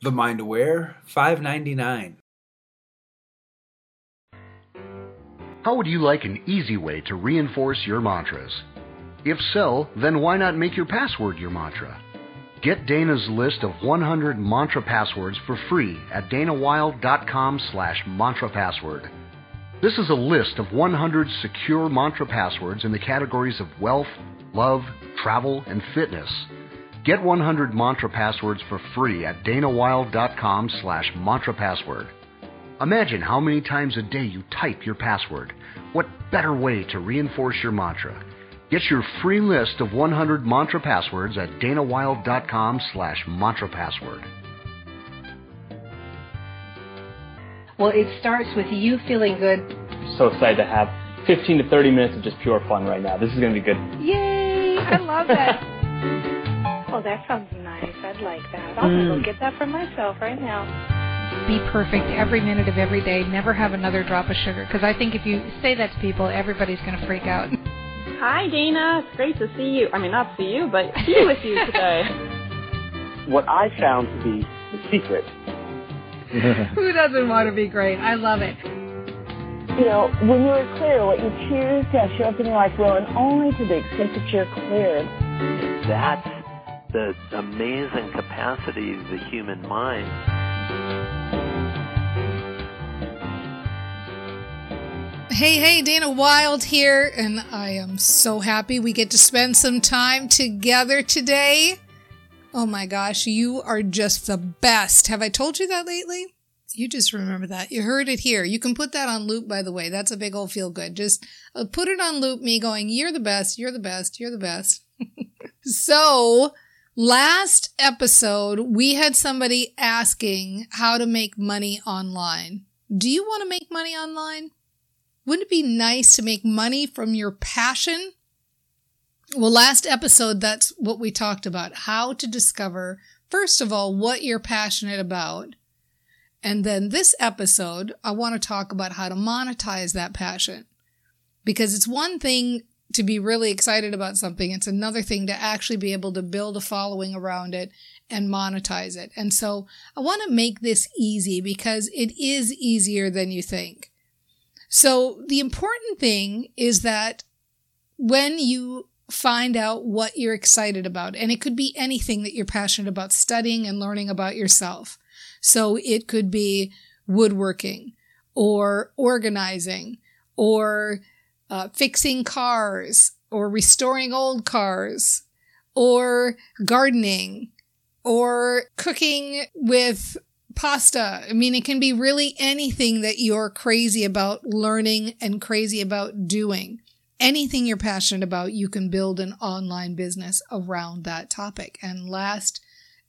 The Mind Aware, five ninety nine. How would you like an easy way to reinforce your mantras? If so, then why not make your password your mantra? Get Dana's list of 100 mantra passwords for free at danawilde.com slash mantra password. This is a list of 100 secure mantra passwords in the categories of wealth, love, travel, and fitness. Get 100 mantra passwords for free at danawilde.com slash mantra password. Imagine how many times a day you type your password. What better way to reinforce your mantra? Get your free list of 100 mantra passwords at danawilde.com slash mantra password. Well, it starts with you feeling good. So excited to have 15 to 30 minutes of just pure fun right now. This is going to be good. Yay! I love that. oh, that sounds nice. I'd like that. I'll mm. go get that for myself right now. Be perfect every minute of every day. Never have another drop of sugar. Because I think if you say that to people, everybody's going to freak out. Hi, Dana. It's great to see you. I mean, not see you, but be with you today. what I found to be the secret Who doesn't want to be great? I love it. You know, when you are clear, what you choose to show up in your life will, and only to the extent that you're clear. That's the amazing capacity of the human mind. Hey, hey, Dana Wilde here, and I am so happy we get to spend some time together today. Oh my gosh, you are just the best. Have I told you that lately? You just remember that. You heard it here. You can put that on loop, by the way. That's a big old feel good. Just uh, put it on loop, me going, You're the best, you're the best, you're the best. so, last episode, we had somebody asking how to make money online. Do you want to make money online? Wouldn't it be nice to make money from your passion? Well, last episode, that's what we talked about how to discover, first of all, what you're passionate about. And then this episode, I want to talk about how to monetize that passion. Because it's one thing to be really excited about something, it's another thing to actually be able to build a following around it and monetize it. And so I want to make this easy because it is easier than you think. So the important thing is that when you find out what you're excited about. And it could be anything that you're passionate about studying and learning about yourself. So it could be woodworking or organizing or uh, fixing cars or restoring old cars or gardening or cooking with pasta. I mean, it can be really anything that you're crazy about learning and crazy about doing anything you're passionate about, you can build an online business around that topic. And last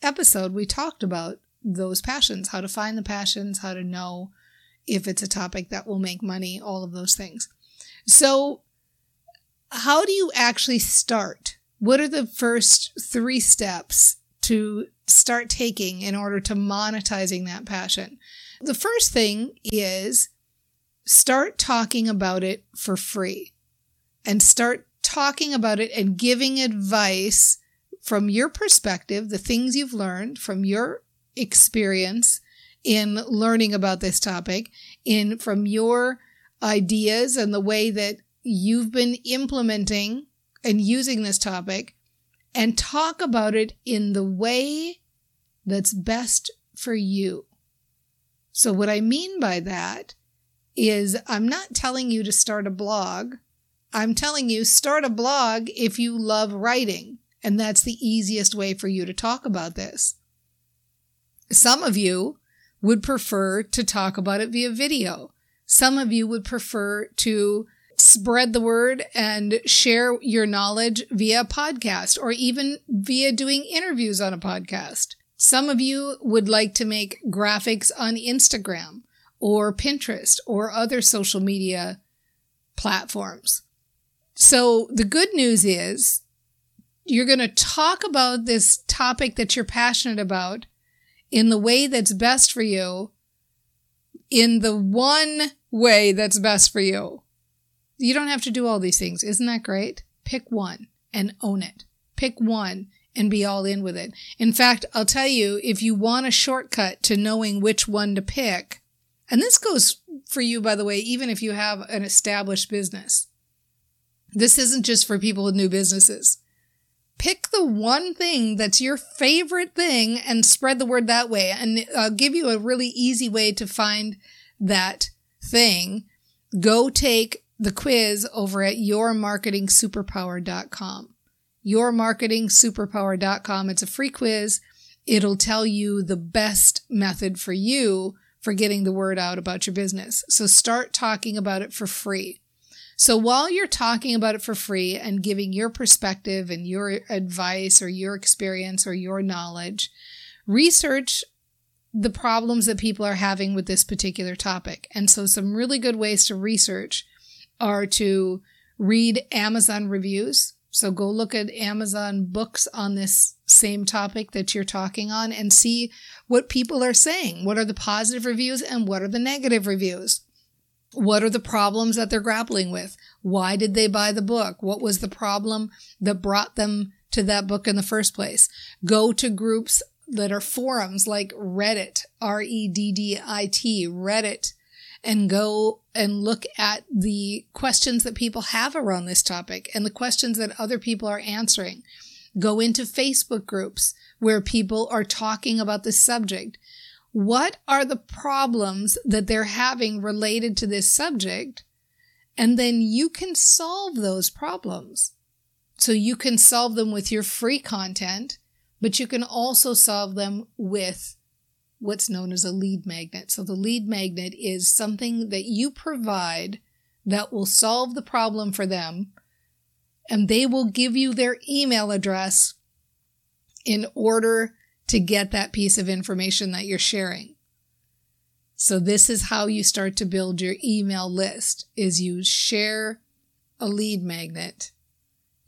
episode, we talked about those passions, how to find the passions, how to know if it's a topic that will make money, all of those things. So, how do you actually start? What are the first three steps to start taking in order to monetizing that passion? The first thing is start talking about it for free and start talking about it and giving advice from your perspective, the things you've learned from your experience in learning about this topic, in from your ideas and the way that you've been implementing and using this topic, and talk about it in the way that's best for you. So, what I mean by that is, I'm not telling you to start a blog I'm telling you, start a blog if you love writing. And that's the easiest way for you to talk about this. Some of you would prefer to talk about it via video. Some of you would prefer to spread the word and share your knowledge via podcast or even via doing interviews on a podcast. Some of you would like to make graphics on Instagram or Pinterest or other social media platforms. So the good news is you're going to talk about this topic that you're passionate about in the way that's best for you, in the one way that's best for you. You don't have to do all these things. Isn't that great? Pick one and own it. Pick one and be all in with it. In fact, I'll tell you, if you want a shortcut to knowing which one to pick, and this goes for you, by the way, even if you have an established business. This isn't just for people with new businesses. Pick the one thing that's your favorite thing and spread the word that way. And I'll give you a really easy way to find that thing. Go take the quiz over at yourmarketingsuperpower.com. Yourmarketingsuperpower.com. It's a free quiz. It'll tell you the best method for you for getting the word out about your business. So start talking about it for free. So while you're talking about it for free and giving your perspective and your advice or your experience or your knowledge, research the problems that people are having with this particular topic. And so some really good ways to research are to read Amazon reviews. So go look at Amazon books on this same topic that you're talking on and see what people are saying. What are the positive reviews and what are the negative reviews? What are the problems that they're grappling with? Why did they buy the book? What was the problem that brought them to that book in the first place? Go to groups that are forums like Reddit, R E D D I T, Reddit, and go and look at the questions that people have around this topic and the questions that other people are answering. Go into Facebook groups where people are talking about this subject. What are the problems that they're having related to this subject? And then you can solve those problems. So you can solve them with your free content, but you can also solve them with what's known as a lead magnet. So the lead magnet is something that you provide that will solve the problem for them and they will give you their email address in order to get that piece of information that you're sharing. So this is how you start to build your email list is you share a lead magnet.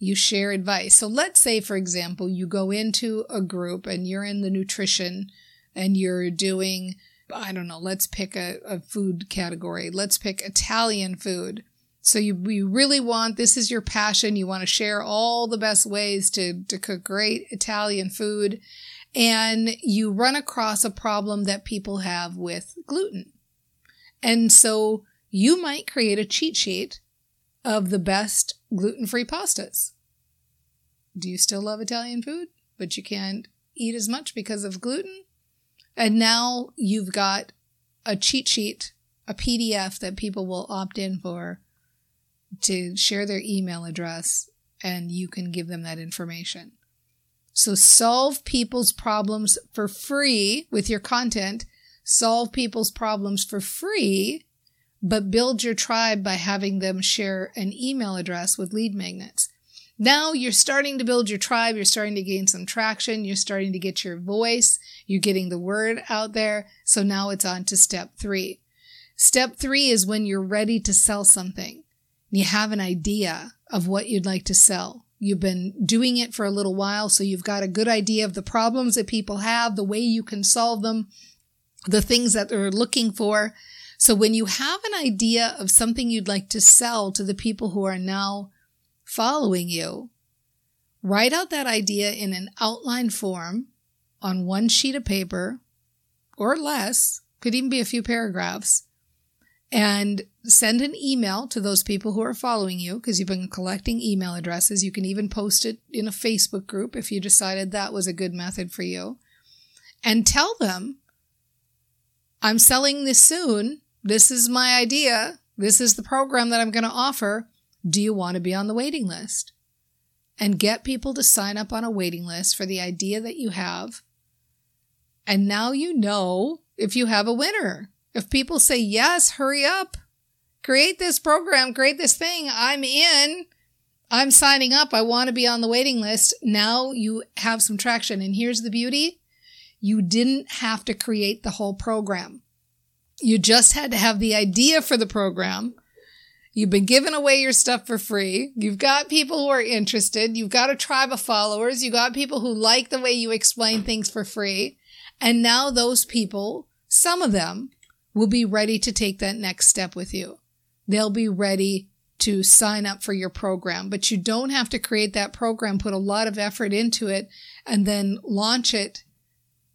You share advice. So let's say, for example, you go into a group and you're in the nutrition and you're doing, I don't know, let's pick a, a food category. Let's pick Italian food. So you, you really want, this is your passion. You want to share all the best ways to, to cook great Italian food. And you run across a problem that people have with gluten. And so you might create a cheat sheet of the best gluten free pastas. Do you still love Italian food, but you can't eat as much because of gluten? And now you've got a cheat sheet, a PDF that people will opt in for to share their email address and you can give them that information. So solve people's problems for free with your content. Solve people's problems for free, but build your tribe by having them share an email address with lead magnets. Now you're starting to build your tribe. You're starting to gain some traction. You're starting to get your voice. You're getting the word out there. So now it's on to step three. Step three is when you're ready to sell something. You have an idea of what you'd like to sell. You've been doing it for a little while, so you've got a good idea of the problems that people have, the way you can solve them, the things that they're looking for. So when you have an idea of something you'd like to sell to the people who are now following you, write out that idea in an outline form on one sheet of paper or less, could even be a few paragraphs, and send an email to those people who are following you because you've been collecting email addresses. You can even post it in a Facebook group if you decided that was a good method for you. And tell them, I'm selling this soon. This is my idea. This is the program that I'm going to offer. Do you want to be on the waiting list? And get people to sign up on a waiting list for the idea that you have. And now you know if you have a winner. If people say, yes, hurry up, create this program, create this thing, I'm in, I'm signing up, I want to be on the waiting list. Now you have some traction. And here's the beauty you didn't have to create the whole program. You just had to have the idea for the program You've been giving away your stuff for free. You've got people who are interested. You've got a tribe of followers. You got people who like the way you explain things for free. And now those people, some of them will be ready to take that next step with you. They'll be ready to sign up for your program, but you don't have to create that program, put a lot of effort into it, and then launch it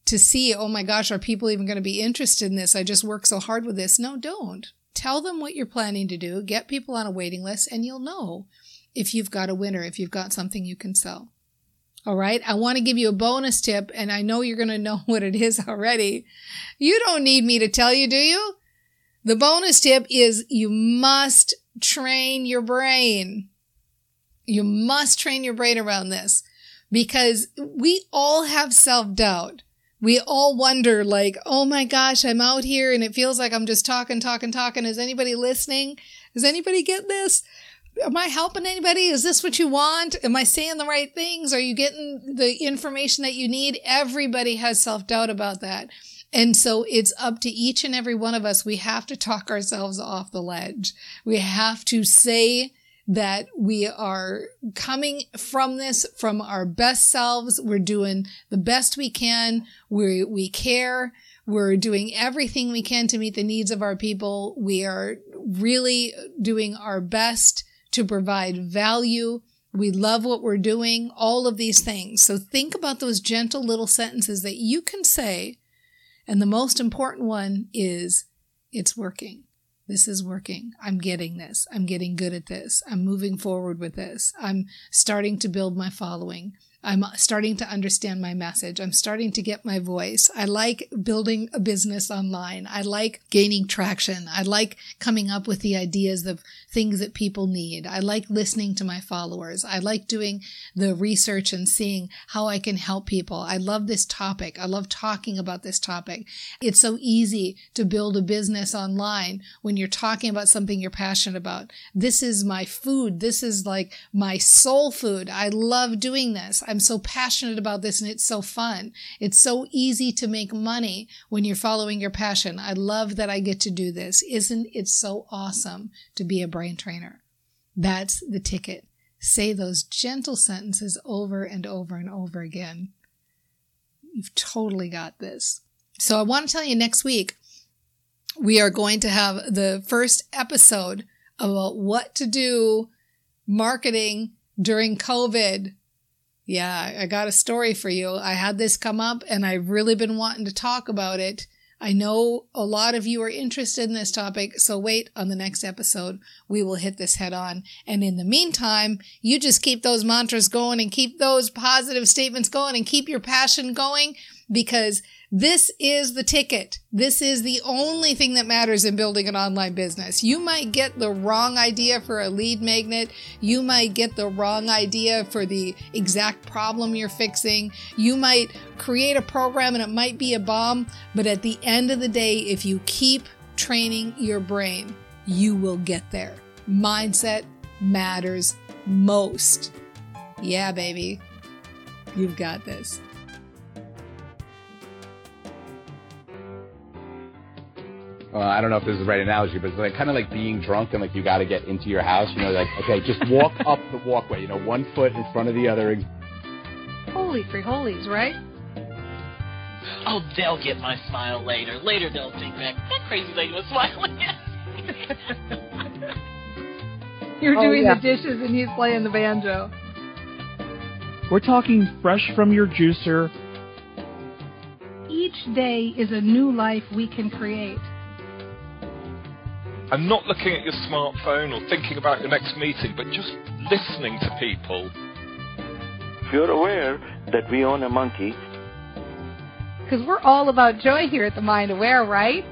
to see, oh my gosh, are people even going to be interested in this? I just work so hard with this. No, don't. Tell them what you're planning to do, get people on a waiting list, and you'll know if you've got a winner, if you've got something you can sell. All right. I want to give you a bonus tip, and I know you're going to know what it is already. You don't need me to tell you, do you? The bonus tip is you must train your brain. You must train your brain around this because we all have self doubt. We all wonder, like, oh my gosh, I'm out here and it feels like I'm just talking, talking, talking. Is anybody listening? Does anybody get this? Am I helping anybody? Is this what you want? Am I saying the right things? Are you getting the information that you need? Everybody has self doubt about that. And so it's up to each and every one of us. We have to talk ourselves off the ledge. We have to say that we are coming from this from our best selves. We're doing the best we can. We, we care. We're doing everything we can to meet the needs of our people. We are really doing our best to provide value. We love what we're doing, all of these things. So think about those gentle little sentences that you can say. And the most important one is it's working. This is working. I'm getting this. I'm getting good at this. I'm moving forward with this. I'm starting to build my following. I'm starting to understand my message. I'm starting to get my voice. I like building a business online. I like gaining traction. I like coming up with the ideas of things that people need. I like listening to my followers. I like doing the research and seeing how I can help people. I love this topic. I love talking about this topic. It's so easy to build a business online when you're talking about something you're passionate about. This is my food. This is like my soul food. I love doing this. I'm so passionate about this and it's so fun. It's so easy to make money when you're following your passion. I love that I get to do this. Isn't it so awesome to be a brain trainer? That's the ticket. Say those gentle sentences over and over and over again. You've totally got this. So I want to tell you next week, we are going to have the first episode about what to do marketing during COVID yeah, I got a story for you. I had this come up and I've really been wanting to talk about it. I know a lot of you are interested in this topic, so wait on the next episode. We will hit this head on. And in the meantime, you just keep those mantras going and keep those positive statements going and keep your passion going because this is the ticket. This is the only thing that matters in building an online business. You might get the wrong idea for a lead magnet. You might get the wrong idea for the exact problem you're fixing. You might create a program and it might be a bomb. But at the end of the day, if you keep training your brain, you will get there. Mindset matters most. Yeah, baby. You've got this. Uh, I don't know if this is the right analogy, but it's like kind of like being drunk and like you got to get into your house. You know, like okay, just walk up the walkway. You know, one foot in front of the other. Holy free holies, right? Oh, they'll get my smile later. Later they'll think back. That crazy lady was smiling. You're Oh, doing yeah. the dishes and he's playing the banjo. We're talking fresh from your juicer. Each day is a new life we can create. And not looking at your smartphone or thinking about your next meeting, but just listening to people. If you're aware that we own a monkey, Because we're all about joy here at the Mind Aware, right?